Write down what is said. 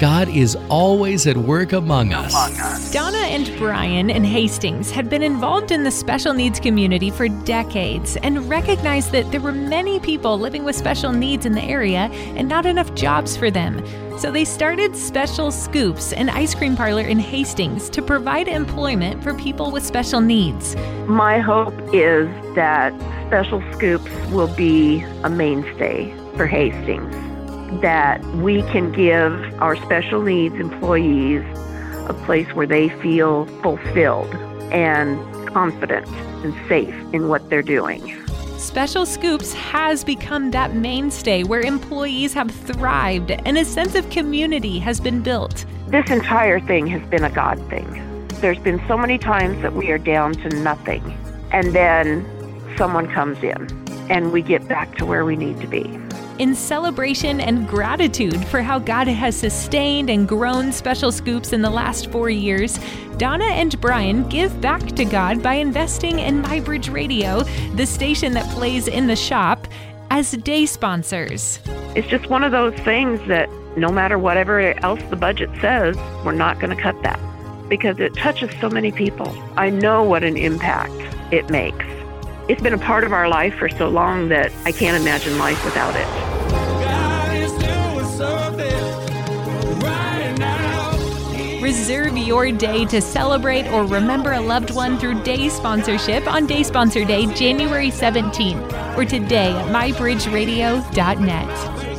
God is always at work among us. Donna and Brian in Hastings had been involved in the special needs community for decades and recognized that there were many people living with special needs in the area and not enough jobs for them. So they started Special Scoops, an ice cream parlor in Hastings, to provide employment for people with special needs. My hope is that Special Scoops will be a mainstay for Hastings that we can give our special needs employees a place where they feel fulfilled and confident and safe in what they're doing. Special Scoops has become that mainstay where employees have thrived and a sense of community has been built. This entire thing has been a God thing. There's been so many times that we are down to nothing, and then someone comes in, and we get back to where we need to be in celebration and gratitude for how God has sustained and grown Special Scoops in the last four years, Donna and Brian give back to God by investing in MyBridge Radio, the station that plays in the shop, as day sponsors. It's just one of those things that no matter whatever else the budget says, we're not going to cut that because it touches so many people. I know what an impact it makes. It's been a part of our life for so long that I can't imagine life without it. Reserve your day to celebrate or remember a loved one through day sponsorship on Day Sponsor Day, January 17th, or today at mybridgeradio.net.